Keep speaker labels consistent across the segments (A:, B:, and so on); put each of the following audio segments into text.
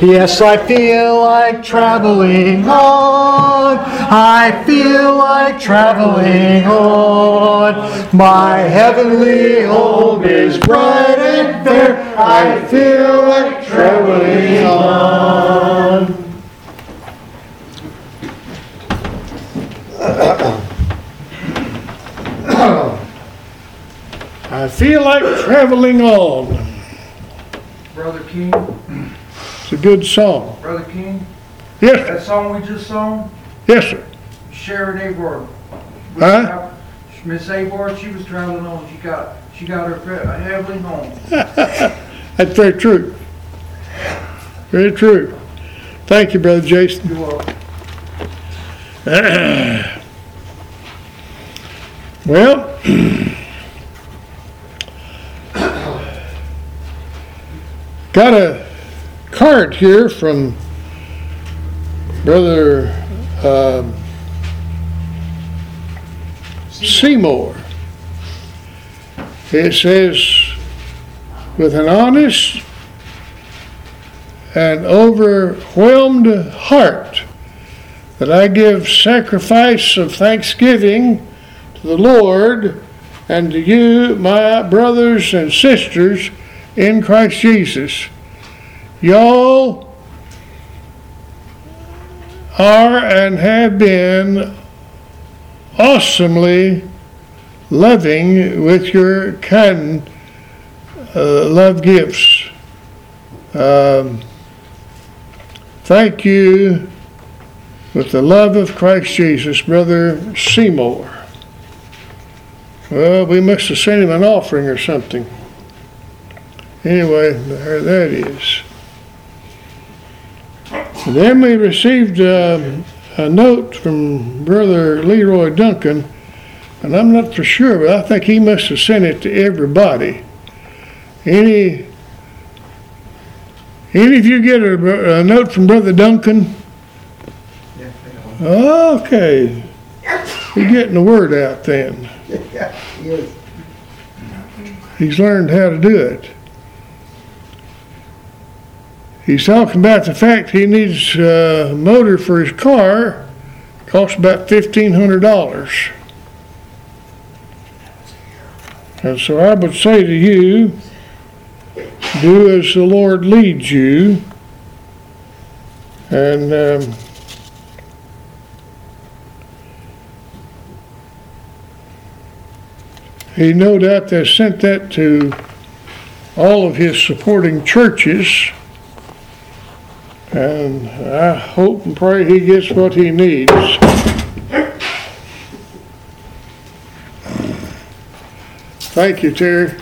A: Yes, I feel like traveling on. I feel like traveling on. My heavenly home is bright and fair. I feel like traveling on.
B: I feel like traveling on.
C: Brother King,
B: It's a good song.
C: Brother King,
B: Yes, sir.
C: that song we just sung,
B: Yes, sir.
C: Sharon Abar.
B: Huh?
C: Miss Abar, she was traveling on, she got, she got her tra- heavenly home.
B: That's very true. Very true. Thank you, Brother Jason.
C: You are,
B: Well, got a card here from Brother um, Seymour. It says, with an honest and overwhelmed heart, that I give sacrifice of thanksgiving to the Lord and to you, my brothers and sisters in Christ Jesus. Y'all are and have been awesomely loving with your kind uh, love gifts. Um, thank you with the love of Christ Jesus, Brother Seymour. Well, we must have sent him an offering or something. Anyway, there that is. And then we received a note from Brother Leroy Duncan, and I'm not for sure, but I think he must have sent it to everybody. Any any of you get a, a note from Brother Duncan? Okay. You're getting the word out then. He's learned how to do it. He's talking about the fact he needs a motor for his car. Costs about fifteen hundred dollars. And so I would say to you, do as the Lord leads you. And um, he no doubt has sent that to all of his supporting churches. And I hope and pray he gets what he needs. Thank you, Terry.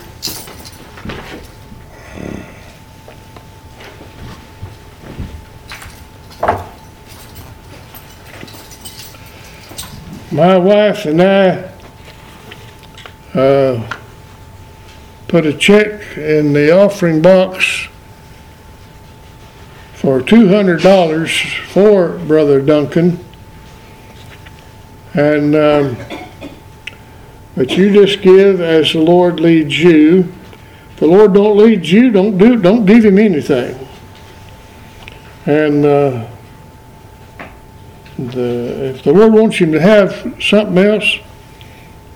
B: My wife and I uh, put a check in the offering box for two hundred dollars for Brother Duncan. And, um, but you just give as the Lord leads you. If the Lord don't lead you, don't do, don't give him anything. And, uh, the, if the Lord wants him to have something else,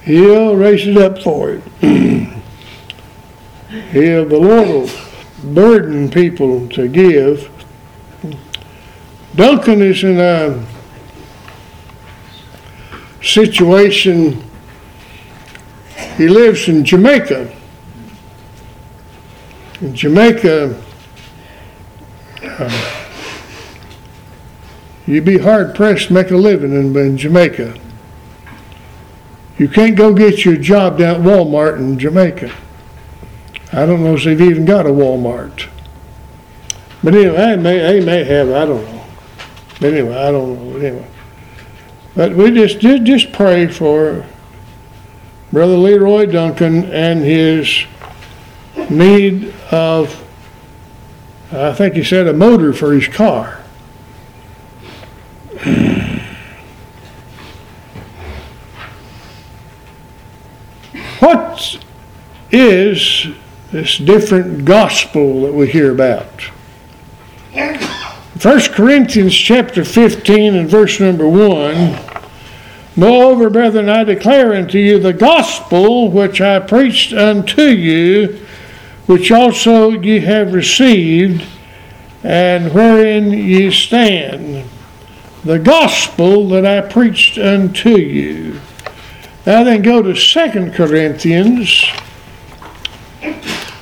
B: He'll raise it up for him. He'll, the Lord will burden people to give. Duncan is in a situation, he lives in Jamaica. In Jamaica, uh, you'd be hard pressed to make a living in, in Jamaica. You can't go get your job down at Walmart in Jamaica. I don't know if they've even got a Walmart. But anyway, they may, they may have, I don't know. But anyway, I don't know, anyway. But we just, just, just pray for Brother Leroy Duncan and his need of, I think he said, a motor for his car. What is this different gospel that we hear about? 1 Corinthians chapter 15 and verse number 1 Moreover, brethren, I declare unto you the gospel which I preached unto you, which also ye have received, and wherein ye stand. The gospel that I preached unto you. Now then go to 2 Corinthians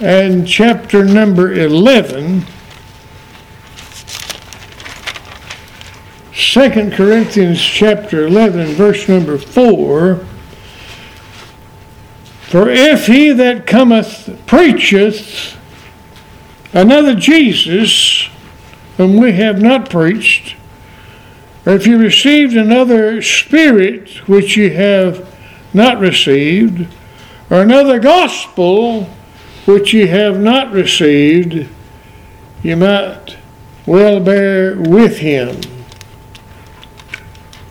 B: and chapter number 11. 2 Corinthians chapter 11, verse number 4. For if he that cometh preacheth another Jesus, whom we have not preached, or if you received another Spirit which ye have not received, or another gospel which ye have not received, ye might well bear with him.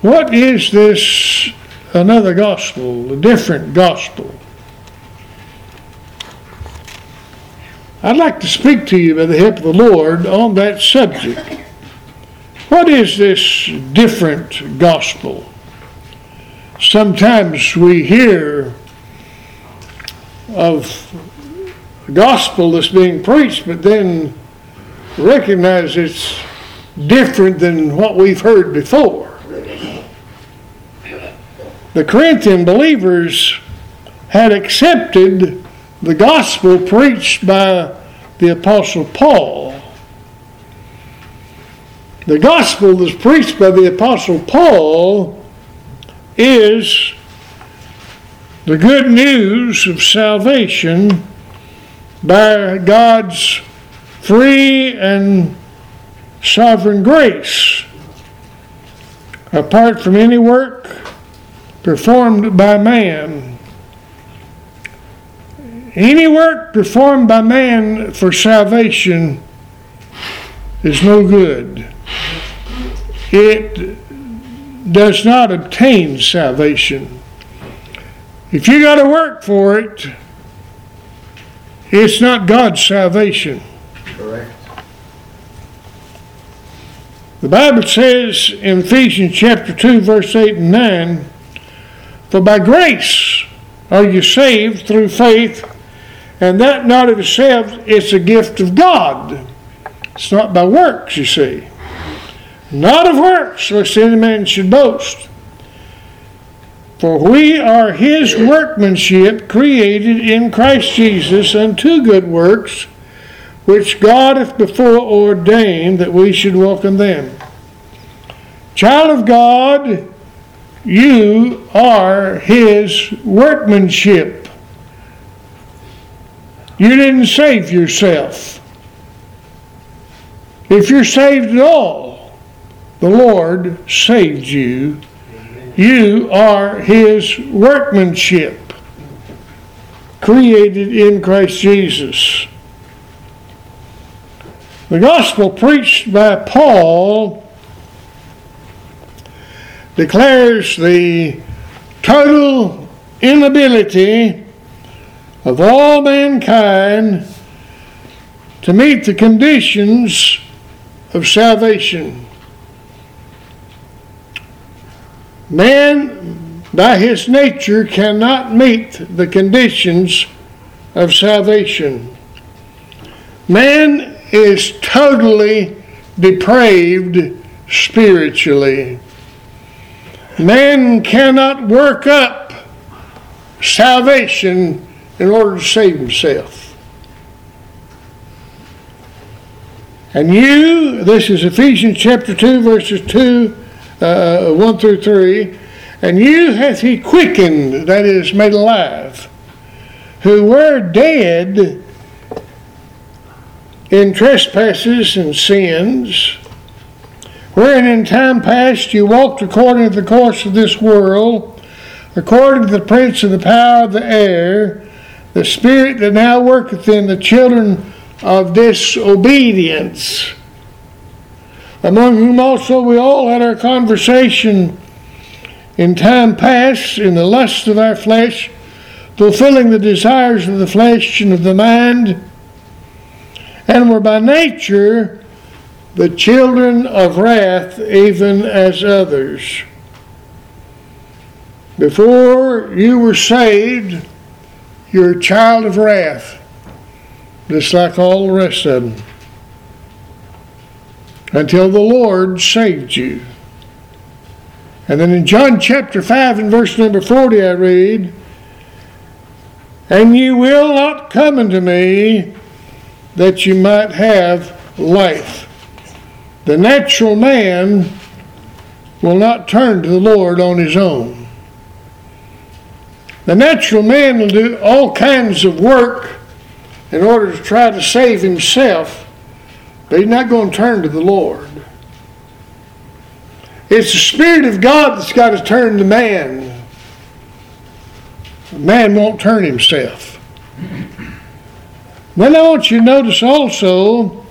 B: What is this another gospel, a different gospel? I'd like to speak to you by the help of the Lord on that subject. What is this different gospel? Sometimes we hear of gospel that's being preached, but then recognize it's different than what we've heard before the Corinthian believers had accepted the gospel preached by the Apostle Paul. The gospel that's preached by the Apostle Paul is the good news of salvation by God's free and sovereign grace, apart from any work performed by man. Any work performed by man for salvation is no good. It does not obtain salvation. If you got to work for it, it's not God's salvation.
A: Correct.
B: The Bible says in Ephesians chapter 2, verse 8 and 9, for by grace are you saved through faith, and that not of yourselves, it's a gift of God. It's not by works, you see. Not of works, lest any man should boast. For we are his workmanship, created in Christ Jesus unto good works, which God hath before ordained that we should walk in them. Child of God, you are his workmanship. You didn't save yourself. If you're saved at all, the Lord saved you. You are his workmanship, created in Christ Jesus. The gospel preached by Paul declares the total inability of all mankind to meet the conditions of salvation. Man, by his nature, cannot meet the conditions of salvation. Man is totally depraved spiritually. Man cannot work up salvation in order to save himself. And you, this is Ephesians chapter 2, verses 2, uh, 1 through 3, and you hath he quickened, that is, made alive, who were dead in trespasses and sins wherein in time past you walked according to the course of this world, according to the prince of the power of the air, the spirit that now worketh in the children of disobedience, among whom also we all had our conversation in time past in the lust of our flesh, fulfilling the desires of the flesh and of the mind, and were by nature the children of wrath, even as others. Before you were saved, you're a child of wrath, just like all the rest of them. Until the Lord saved you. And then in John chapter 5 and verse number 40, I read, And you will not come unto me that you might have life. The natural man will not turn to the Lord on his own. The natural man will do all kinds of work in order to try to save himself, but he's not going to turn to the Lord. It's the Spirit of God that's got to turn the man. Man won't turn himself. Then I want you to notice also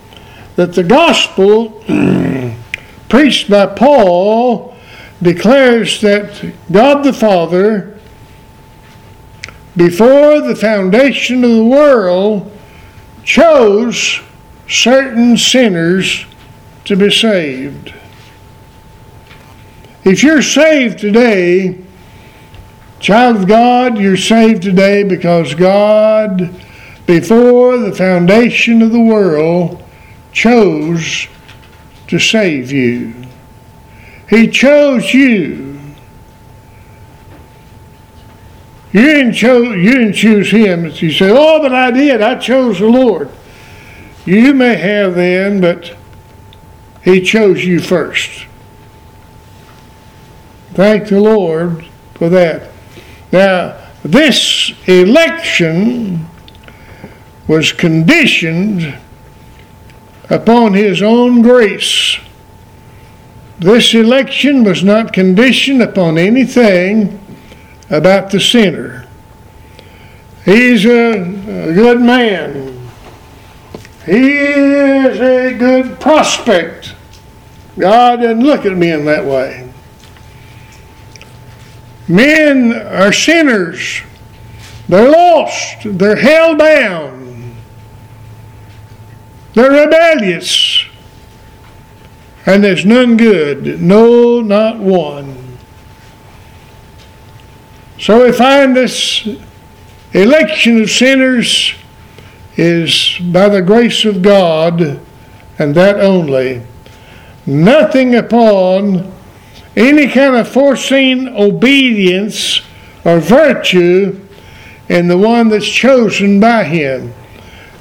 B: that the gospel preached by Paul declares that God the Father, before the foundation of the world, chose certain sinners to be saved. If you're saved today, child of God, you're saved today because God, before the foundation of the world, chose to save you. He chose you. You didn't, cho- you didn't choose him. You say, Oh, but I did. I chose the Lord. You may have then, but he chose you first. Thank the Lord for that. Now, this election was conditioned upon his own grace. This election was not conditioned upon anything about the sinner. He's a, a good man. He is a good prospect. God doesn't look at men that way. Men are sinners. They're lost. They're held bound. They're rebellious. And there's none good. No, not one. So we find this election of sinners is by the grace of God and that only. Nothing upon any kind of foreseen obedience or virtue in the one that's chosen by Him.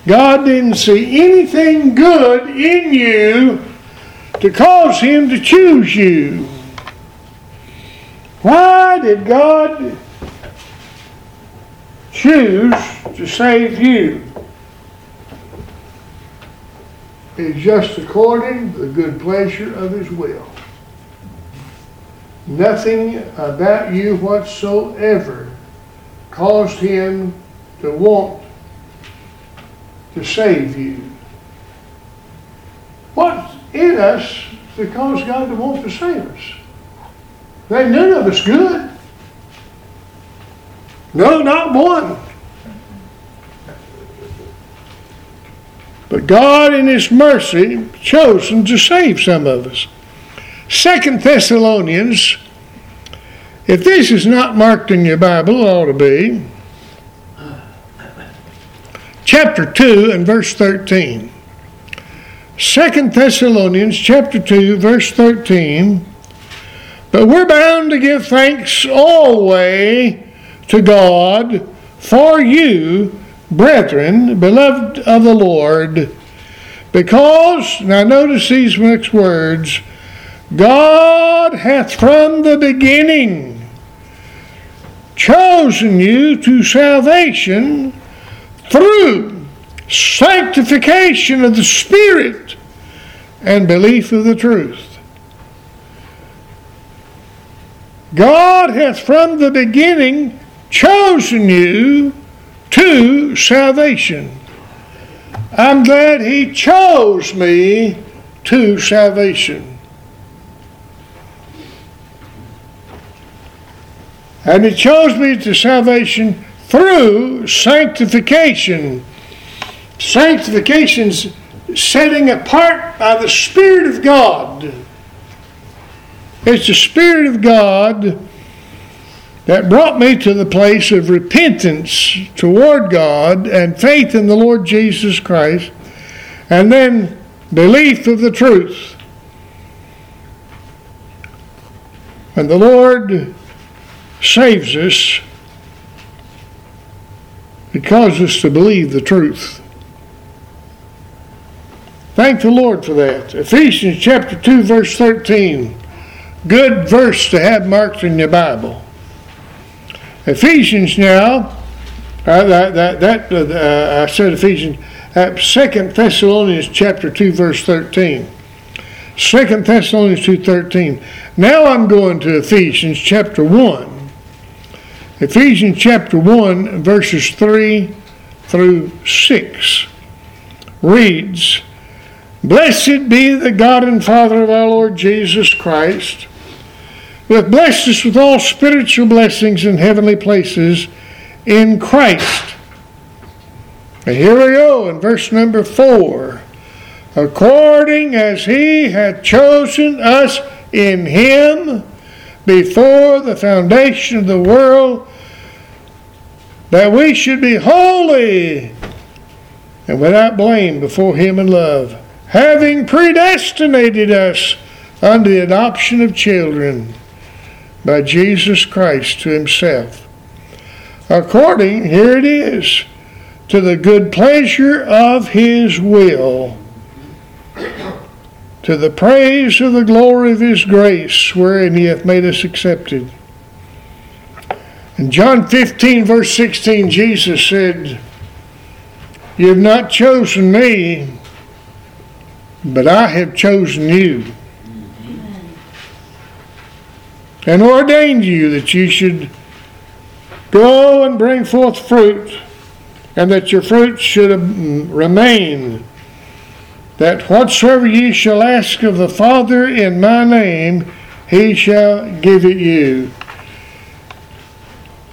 B: God didn't see anything good in you to cause Him to choose you. Why did God choose to save you? It's just according to the good pleasure of His will. Nothing about you whatsoever caused Him to want to save you. What's in us to cause God to want to save us? There none of us good. No, not one. But God in His mercy chosen to save some of us. Second Thessalonians, if this is not marked in your Bible, ought to be chapter 2 and verse 13. Second Thessalonians chapter 2 verse 13. But we're bound to give thanks always to God for you, brethren, beloved of the Lord, because, now notice these next words, God hath from the beginning chosen you to salvation through sanctification of the Spirit and belief of the truth. God hath from the beginning chosen you to salvation. I'm glad He chose me to salvation. And He chose me to salvation through sanctification. Sanctification's setting apart by the Spirit of God. It's the Spirit of God that brought me to the place of repentance toward God and faith in the Lord Jesus Christ, and then belief of the truth. When the Lord saves us, it causes us to believe the truth. Thank the Lord for that. Ephesians chapter 2, verse 13. Good verse to have marked in your Bible. Ephesians now, uh, that, that, that uh, I said Ephesians, uh, 2 Thessalonians chapter 2, verse 13. 2 Thessalonians 2.13. Now I'm going to Ephesians chapter 1. Ephesians chapter 1, verses 3 through 6 reads, Blessed be the God and Father of our Lord Jesus Christ, who hath blessed us with all spiritual blessings in heavenly places in Christ. And here we go in verse number 4 according as he had chosen us in him before the foundation of the world, that we should be holy and without blame before him in love, having predestinated us unto the adoption of children by Jesus Christ to himself. According, here it is, to the good pleasure of his will to the praise of the glory of his grace, wherein he hath made us accepted. In John 15, verse 16, Jesus said, You have not chosen me, but I have chosen you. And ordained you that you should go and bring forth fruit, and that your fruit should remain that whatsoever ye shall ask of the Father in my name, he shall give it you.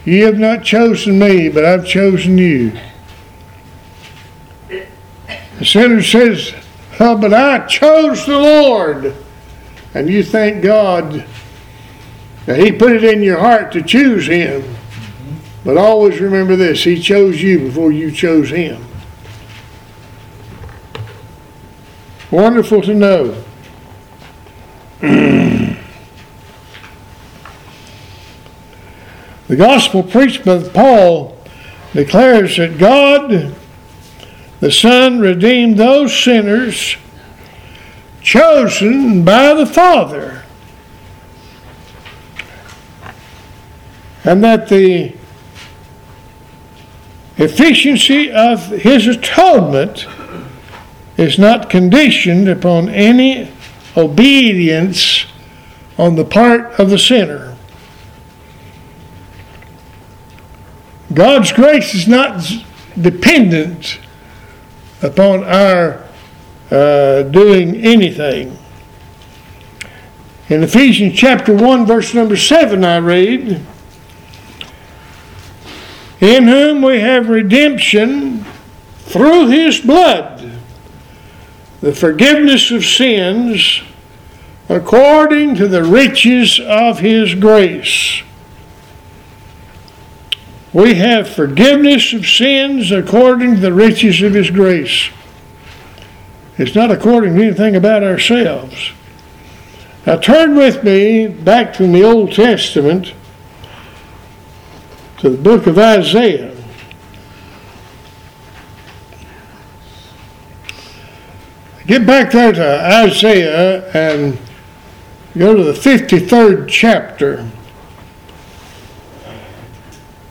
B: Ye have not chosen me, but I've chosen you. The sinner says, oh, but I chose the Lord. And you thank God that He put it in your heart to choose Him. But always remember this He chose you before you chose Him. Wonderful to know. the gospel preached by Paul declares that God, the Son, redeemed those sinners chosen by the Father. And that the efficiency of his atonement is not conditioned upon any obedience on the part of the sinner. God's grace is not dependent upon our uh, doing anything. In Ephesians chapter 1, verse number 7, I read, In whom we have redemption through his blood the forgiveness of sins according to the riches of his grace. We have forgiveness of sins according to the riches of his grace. It's not according to anything about ourselves. Now turn with me back from the Old Testament to the book of Isaiah. Get back there to Isaiah and go to the 53rd chapter.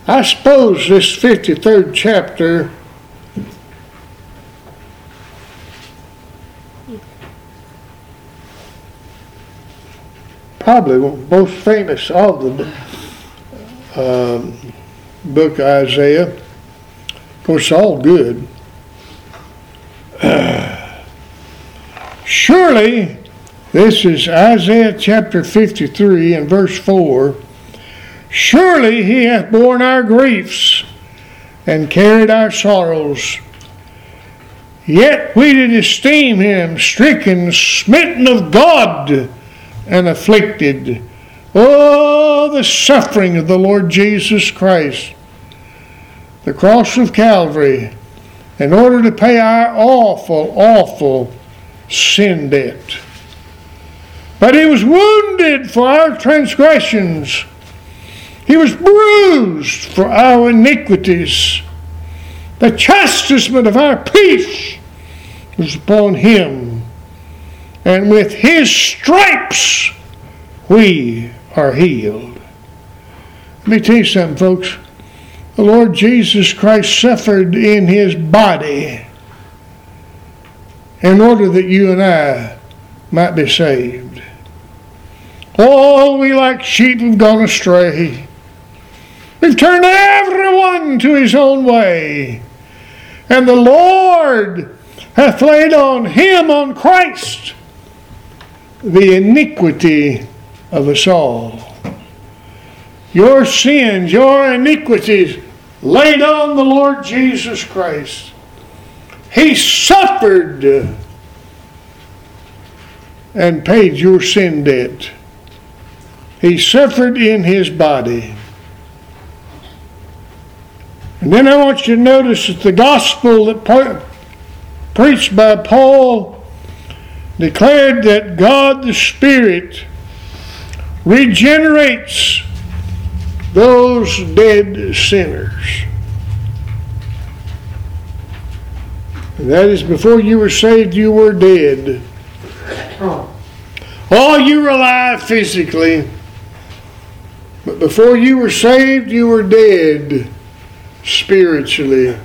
B: I suppose this 53rd chapter probably most famous of the um, book Isaiah. Of course, all good. Uh, Surely, this is Isaiah chapter 53 and verse 4. Surely he hath borne our griefs and carried our sorrows. Yet we did esteem him stricken, smitten of God, and afflicted. Oh, the suffering of the Lord Jesus Christ, the cross of Calvary, in order to pay our awful, awful sin debt. But he was wounded for our transgressions, he was bruised for our iniquities. The chastisement of our peace was upon him, and with his stripes we are healed. Let me tell you something, folks. The Lord Jesus Christ suffered in his body in order that you and I might be saved. All we like sheep have gone astray. We've turned everyone to his own way. And the Lord hath laid on him, on Christ, the iniquity of us all. Your sins, your iniquities, laid on the Lord Jesus Christ. He suffered and paid your sin debt. He suffered in his body. And then I want you to notice that the gospel that preached by Paul declared that God the Spirit regenerates those dead sinners. And that is before you were saved, you were dead. Oh, you were alive physically, but before you were saved, you were dead spiritually.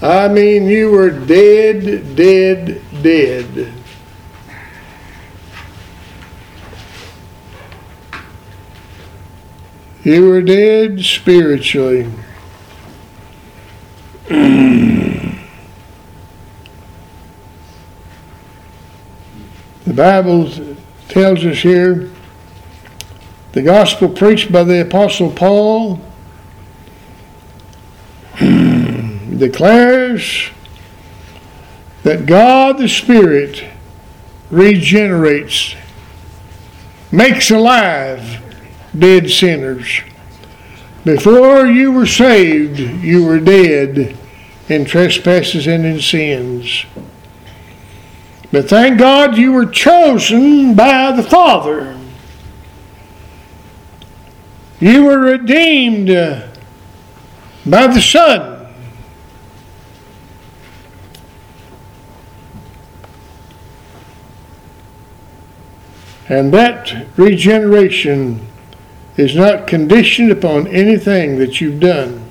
B: I mean, you were dead, dead, dead. You were dead spiritually. the Bible tells us here the gospel preached by the Apostle Paul declares that God the Spirit regenerates, makes alive dead sinners. Before you were saved, you were dead in trespasses and in sins. But thank God you were chosen by the Father. You were redeemed uh, by the Son. And that regeneration is not conditioned upon anything that you've done.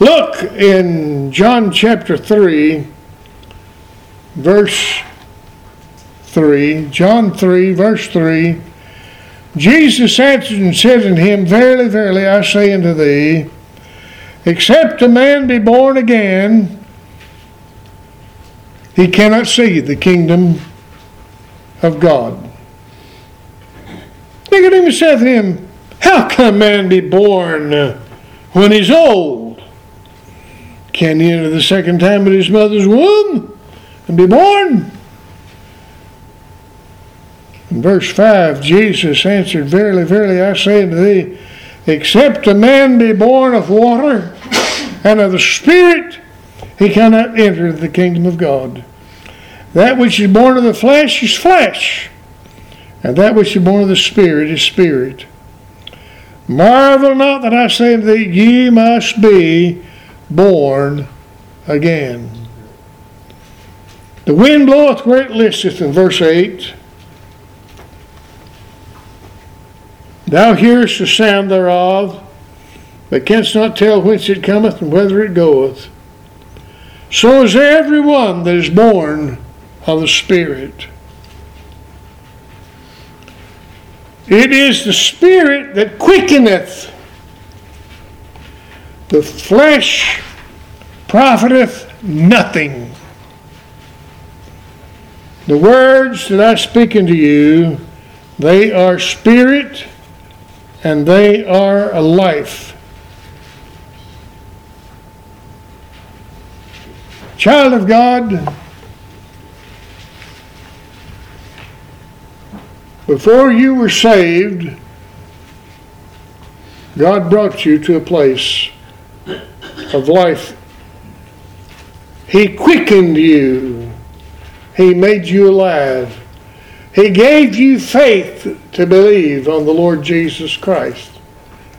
B: Look in John chapter 3, verse 3. John 3, verse 3. Jesus answered and said unto him, Verily, verily, I say unto thee, except a man be born again, he cannot see the kingdom of God. Nicodemus said to him, How can a man be born when he's old? Can he enter the second time in his mother's womb and be born? In verse 5, Jesus answered, Verily, verily, I say unto thee, except a man be born of water and of the Spirit, he cannot enter the kingdom of God. That which is born of the flesh is flesh, and that which is born of the Spirit is spirit. Marvel not that I say unto thee, ye must be born again. The wind bloweth where it listeth in verse 8. Thou hearest the sound thereof, but canst not tell whence it cometh and whither it goeth. So is every one that is born of the Spirit. It is the Spirit that quickeneth. The flesh profiteth nothing. The words that I speak unto you, they are spirit and they are a life. Child of God, before you were saved, God brought you to a place of life. He quickened you. He made you alive. He gave you faith to believe on the Lord Jesus Christ.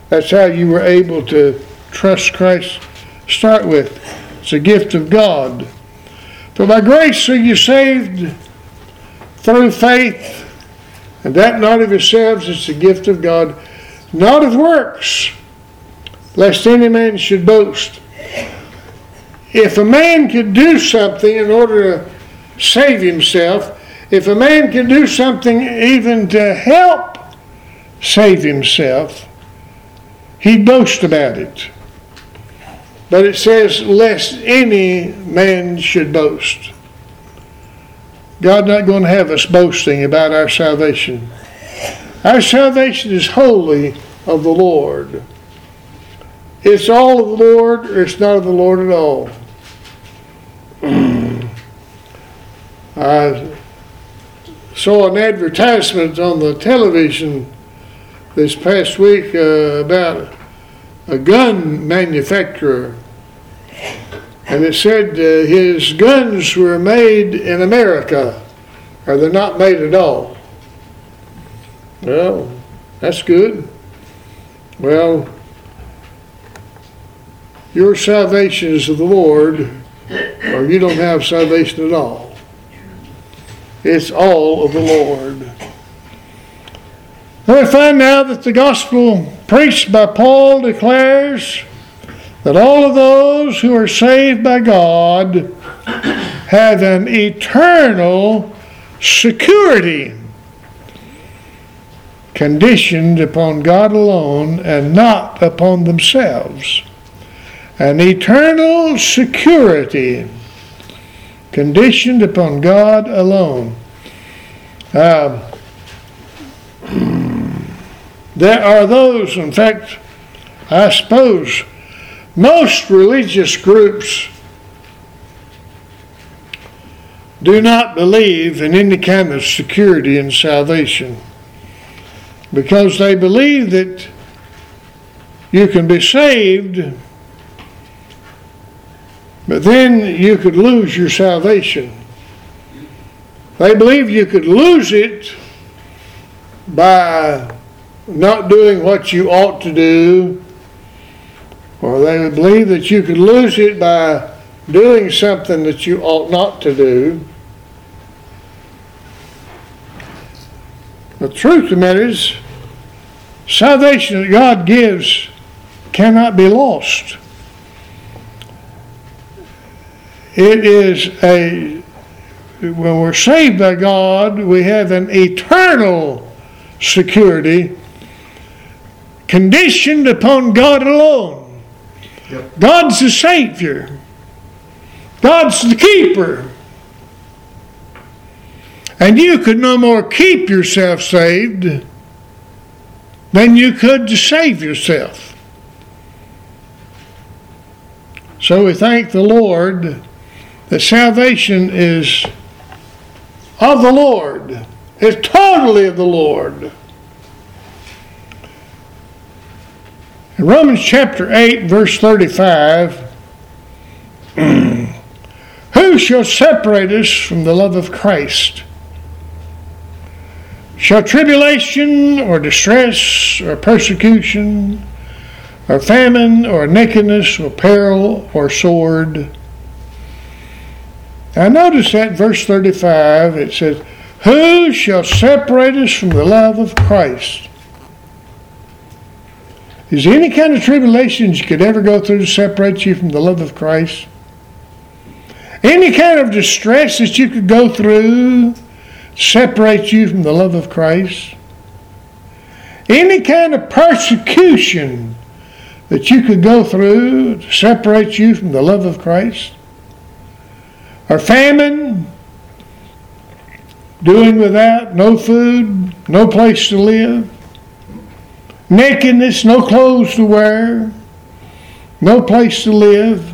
B: That's how you were able to trust Christ. Start with it's a gift of God. For by grace are you saved through faith, and that not of yourselves, it's a gift of God, not of works, lest any man should boast. If a man could do something in order to save himself, if a man can do something even to help save himself, he'd boast about it. But it says, lest any man should boast. God's not going to have us boasting about our salvation. Our salvation is wholly of the Lord. It's all of the Lord, or it's not of the Lord at all. I saw an advertisement on the television this past week uh, about a gun manufacturer. And it said uh, his guns were made in America, or they're not made at all. Well, that's good. Well, your salvation is of the Lord, or you don't have salvation at all. It's all of the Lord. And We find now that the gospel preached by Paul declares that all of those who are saved by God have an eternal security conditioned upon God alone and not upon themselves. An eternal security conditioned upon God alone. Uh, there are those, in fact, I suppose, most religious groups do not believe in any kind of security in salvation because they believe that you can be saved, but then you could lose your salvation. They believe you could lose it by not doing what you ought to do, or they would believe that you could lose it by doing something that you ought not to do. The truth of the matter is, salvation that God gives cannot be lost. It is a, when we're saved by God, we have an eternal security conditioned upon God alone.
A: Yep.
B: God's the Savior, God's the keeper. And you could no more keep yourself saved than you could to save yourself. So we thank the Lord that salvation is of the Lord, is totally of the Lord. In Romans chapter 8, verse 35, who shall separate us from the love of Christ? Shall tribulation or distress or persecution or famine or nakedness or peril or sword? Now notice that verse 35, it says, Who shall separate us from the love of Christ? Is there any kind of tribulations you could ever go through to separate you from the love of Christ? Any kind of distress that you could go through separate you from the love of Christ? Any kind of persecution that you could go through to separate you from the love of Christ? Or famine, doing without, no food, no place to live? nakedness, no clothes to wear, no place to live.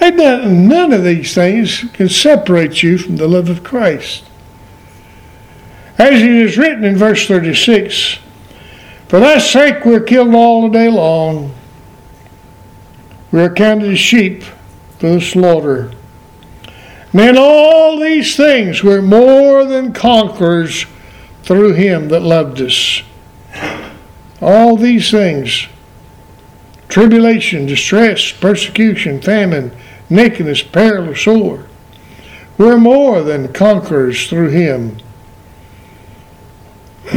B: And none of these things can separate you from the love of Christ. As it is written in verse 36, For thy sake we're killed all the day long. We are counted as sheep for the slaughter. And in all these things we're more than conquerors through him that loved us. All these things tribulation, distress, persecution, famine, nakedness, peril, or sword. We're more than conquerors through him.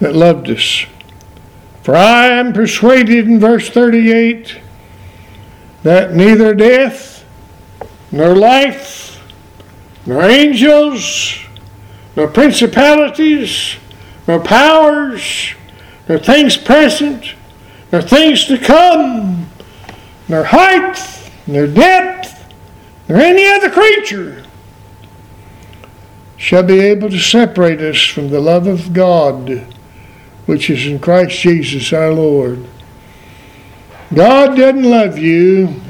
B: that loved us. For I am persuaded in verse 38 that neither death, nor life, nor angels, nor principalities, nor powers, nor things present, nor things to come, nor height, nor depth, nor any other creature shall be able to separate us from the love of God which is in Christ Jesus our Lord. God doesn't love you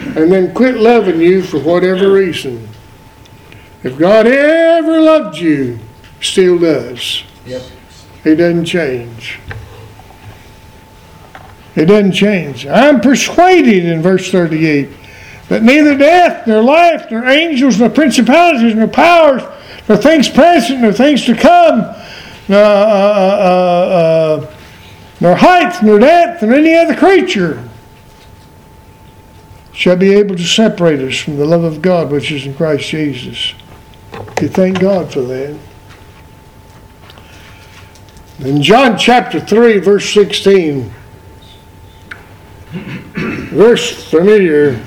B: and then quit loving you for whatever reason. If God ever loved you, still does.
C: Yep.
B: He doesn't change. It doesn't change. I'm persuaded in verse 38 that neither death, nor life, nor angels, nor principalities, nor powers, nor things present, nor things to come, uh, uh, uh, nor height, nor depth, nor any other creature shall be able to separate us from the love of God which is in Christ Jesus. You thank God for that. In John chapter 3, verse 16, verse familiar,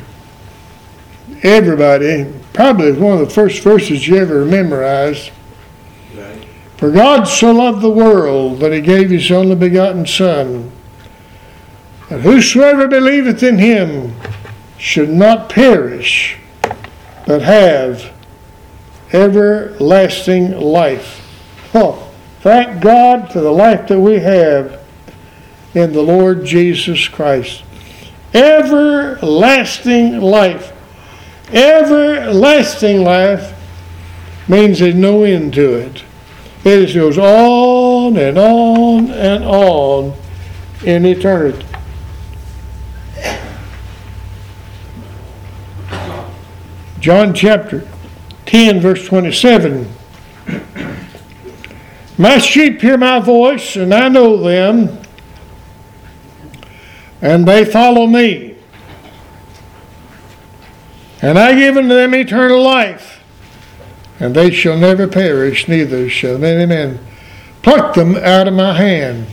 B: everybody, probably one of the first verses you ever memorized. For God so loved the world that he gave his only begotten Son, that whosoever believeth in him should not perish, but have everlasting life. Oh, thank God for the life that we have in the Lord Jesus Christ. Everlasting life. Everlasting life means there's no end to it. It goes on and on and on in eternity. John chapter 10, verse 27. My sheep hear my voice, and I know them, and they follow me. And I give unto them eternal life, and they shall never perish, neither shall any man pluck them out of my hand.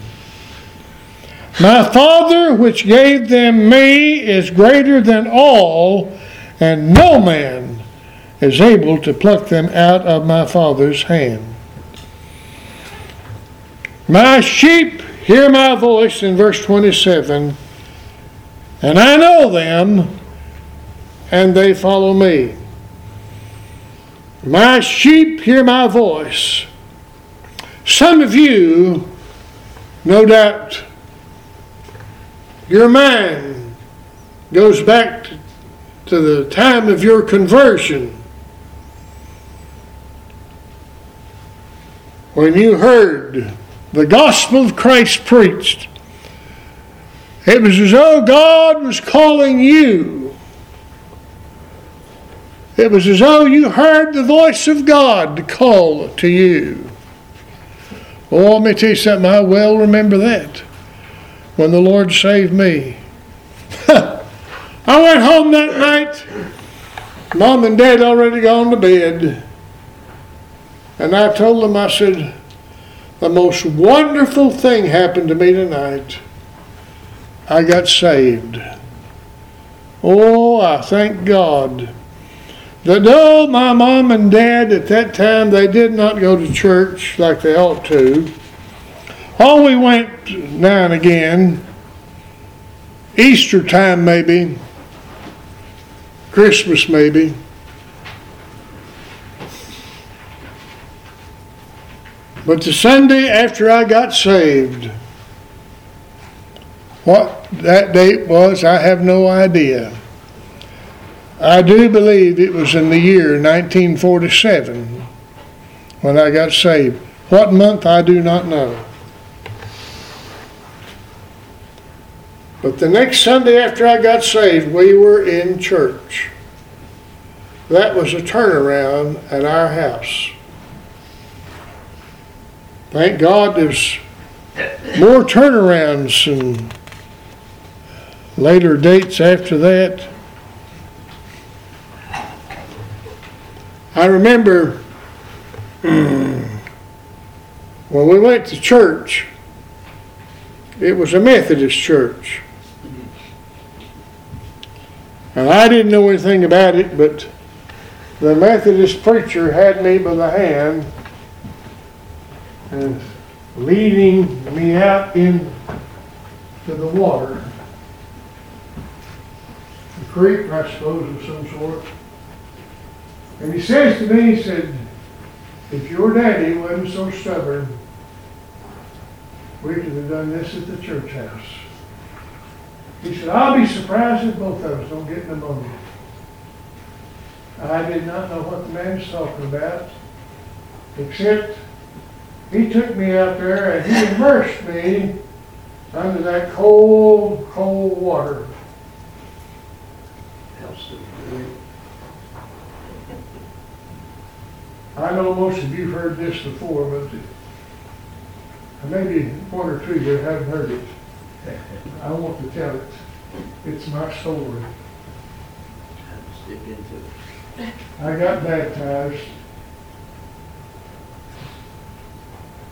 B: My Father, which gave them me, is greater than all, and no man is able to pluck them out of my Father's hand. My sheep hear my voice in verse 27, and I know them, and they follow me. My sheep hear my voice. Some of you, no doubt, your mind goes back to the time of your conversion when you heard the gospel of Christ preached. It was as though God was calling you. It was as though you heard the voice of God call to you. Oh, let me tell you something. I well remember that when the Lord saved me. I went home that night. Mom and Dad already gone to bed. And I told them, I said, the most wonderful thing happened to me tonight. I got saved. Oh, I thank God that though my mom and dad at that time they did not go to church like they ought to, all we went now and again, Easter time maybe, Christmas maybe. But the Sunday after I got saved, What that date was, I have no idea. I do believe it was in the year 1947 when I got saved. What month, I do not know. But the next Sunday after I got saved, we were in church. That was a turnaround at our house. Thank God there's more turnarounds and later dates after that. I remember hmm, when we went to church, it was a Methodist church. And I didn't know anything about it, but the Methodist preacher had me by the hand and leading me out into the water. The creek, I suppose, of some sort. And he says to me, he said, if your daddy wasn't so stubborn, we could have done this at the church house. He said, I'll be surprised if both of us don't get pneumonia. I did not know what the man was talking about, except he took me out there and he immersed me under that cold, cold water. I know most of you've heard this before, but maybe one or two of you haven't heard it. I want to tell it. It's my story.
D: Stick into it.
B: I got baptized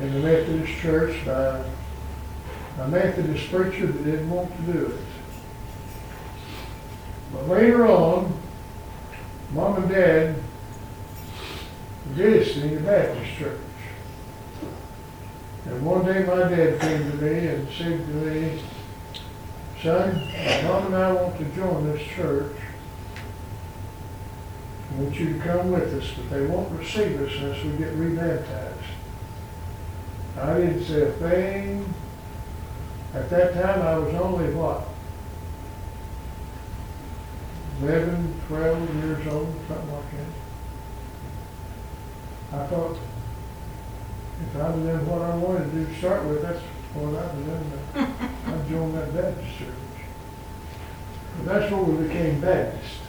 B: in the Methodist church by a Methodist preacher that didn't want to do it. But later on, mom and dad visiting the Baptist church. And one day my dad came to me and said to me, son, mom and I want to join this church. I want you to come with us, but they won't receive us unless we get rebaptized. I didn't say a thing. At that time, I was only what? 11, 12 years old, something. I thought, if I'd have done what I wanted to do to start with, that's what I'd have done. I'd joined that Baptist church. But that's where we became Baptist.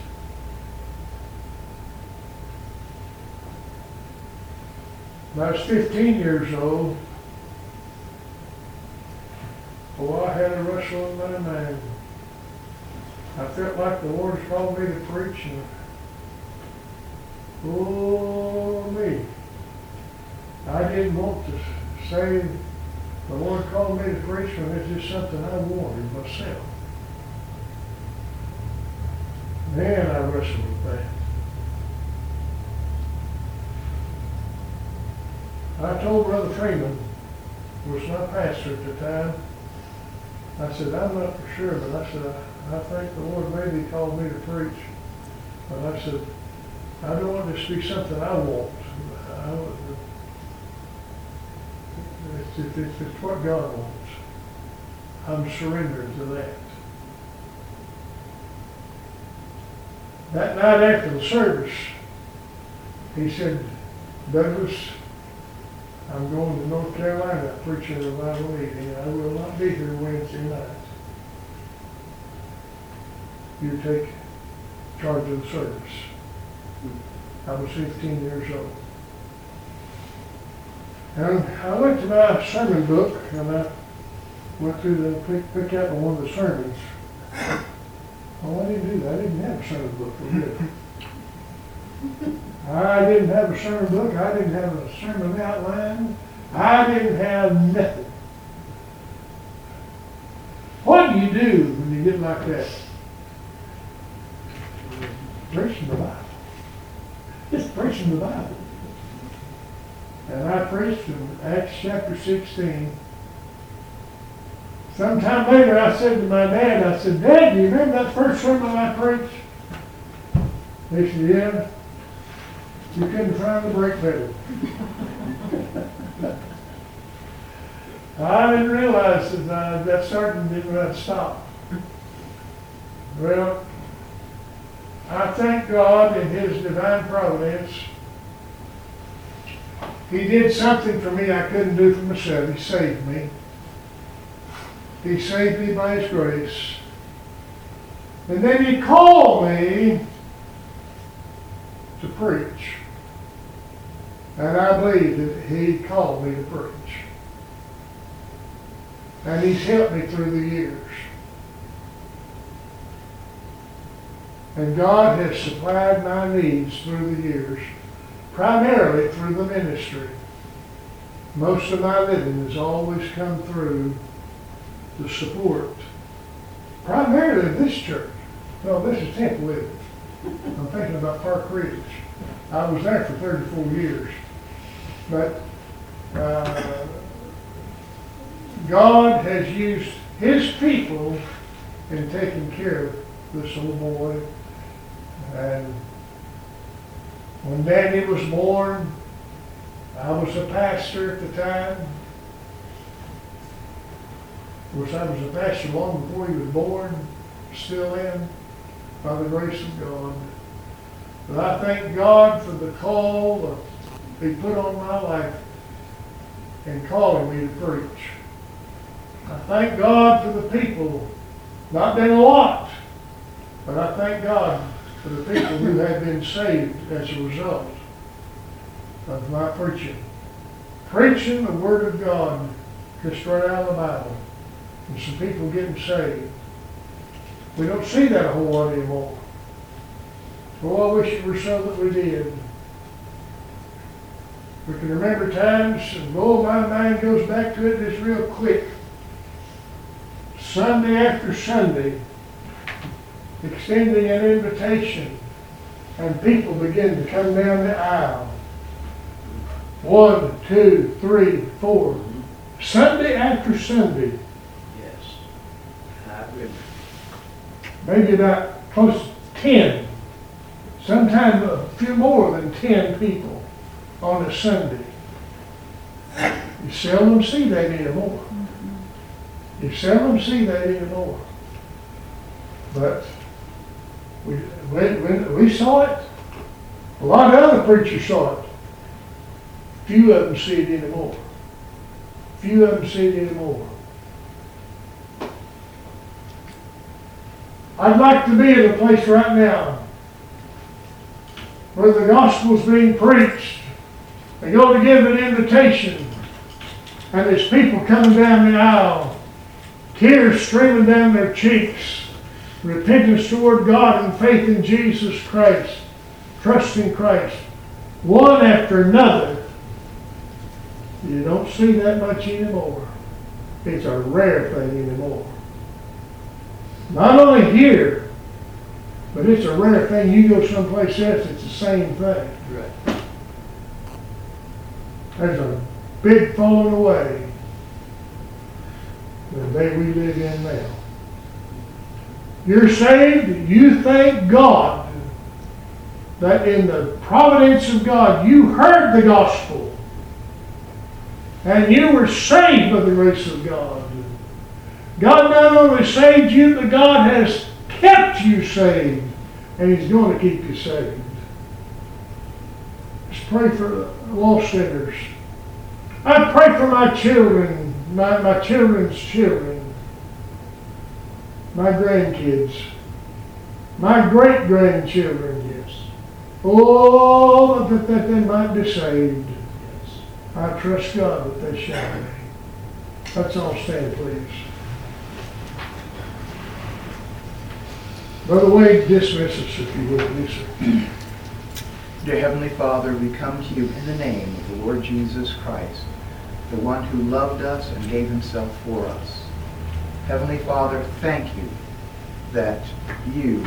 B: When I was 15 years old, oh, I had a wrestle in my mind. I felt like the Lord called me to preach, and oh, me. I didn't want to say the Lord called me to preach when it's just something I wanted myself. Man, I wrestled with that. I told Brother Freeman, who was my pastor at the time, I said, I'm not for sure, but I said, I, think the Lord maybe called me to preach. But I said, I don't want this to be something I want. I, it's, it's, what God wants. I'm surrendering to that. That night after the service, he said, Douglas, I'm going to North Carolina preaching a revival meeting. I will not be here Wednesday night. You take charge of the service. I was 15 years old. And I went to my sermon book and I went through the, pick, picked out one of the sermons. Oh, I didn't do that. I didn't have a sermon book. I did. I didn't have a sermon book. I didn't have a sermon outline. I didn't have nothing. What do you do when you get like that? Preaching the Bible. Just preaching the Bible. And I preached from Acts chapter 16. Sometime later, I said to my dad, I said, Dad, do you remember that first sermon I preached? He said, yeah. You couldn't find the brake pedal. I didn't realize that uh, that starting didn't stop. Well, I thank God in His divine providence. He did something for me I couldn't do for myself. He saved me. He saved me by His grace. And then He called me to preach. And I believe that He called me to preach. And He's helped me through the years. And God has supplied my needs through the years, primarily through the ministry. Most of my living has always come through the support, primarily this church. No, this is Temple Living. I'm thinking about Park Ridge. I was there for 34 years. But uh, God has used His people in taking care of this little boy. And when Danny was born, I was a pastor at the time. Of course, I was a pastor long before he was born, still in, by the grace of God. But I thank God for the call that He put on my life in calling me to preach. I thank God for the people, not been a lot, but I thank God for the people who have been saved as a result of my preaching. Preaching the Word of God just right out of the Bible. And some people getting saved. We don't see that a whole lot anymore. Oh, I wish it were so that we did. We can remember times, and oh, my mind goes back to it just real quick. Sunday after Sunday, extending an invitation, and people begin to come down the aisle. One, two, three, four. Sunday after Sunday,
D: Yes. I agree.
B: maybe about close to ten, sometimes a few more than ten people on a Sunday. You seldom see that anymore. You seldom see that anymore. But we, we saw it, a lot of other preachers saw it. Few of them see it anymore. Few of them see it anymore. I'd like to be in a place right now where the gospel's being preached. They go to give an invitation, and there's people coming down the aisle, tears streaming down their cheeks, repentance toward God and faith in Jesus Christ, trust in Christ, one after another. You don't see that much anymore. It's a rare thing anymore. Not only here, but it's a rare thing. You go someplace else, it's the same thing.
D: Right.
B: There's a big falling away the day we live in now. You're saved, you thank God that in the providence of God, you heard the gospel and you were saved by the grace of God. God not only saved you, but God has kept you saved and He's going to keep you saved. Let's pray for lost sinners. I pray for my children, my, my children's children, my grandkids, my great grandchildren, yes. Oh, that, that they might be saved.
D: Yes.
B: I trust God that they shall be. Let's all stand, please. Brother Wade, dismiss us if you would, please, sir.
E: Dear Heavenly Father, we come to you in the name of the Lord Jesus Christ, the one who loved us and gave himself for us. Heavenly Father, thank you that you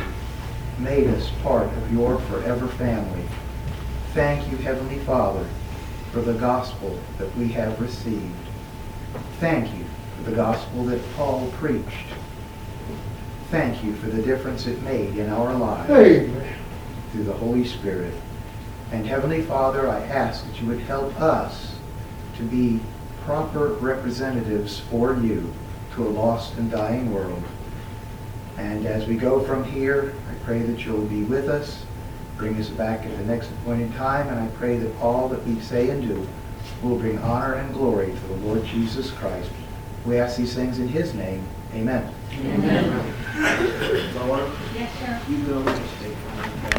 E: made us part of your forever family. Thank you, Heavenly Father, for the gospel that we have received. Thank you for the gospel that Paul preached. Thank you for the difference it made in our lives
B: Amen.
E: through the Holy Spirit. And Heavenly Father, I ask that you would help us to be proper representatives for you to a lost and dying world. And as we go from here, I pray that you'll be with us, bring us back at the next appointed time, and I pray that all that we say and do will bring honor and glory to the Lord Jesus Christ. We ask these things in his name. Amen.
D: Lois,
F: Yes, sir.
D: you go and stay.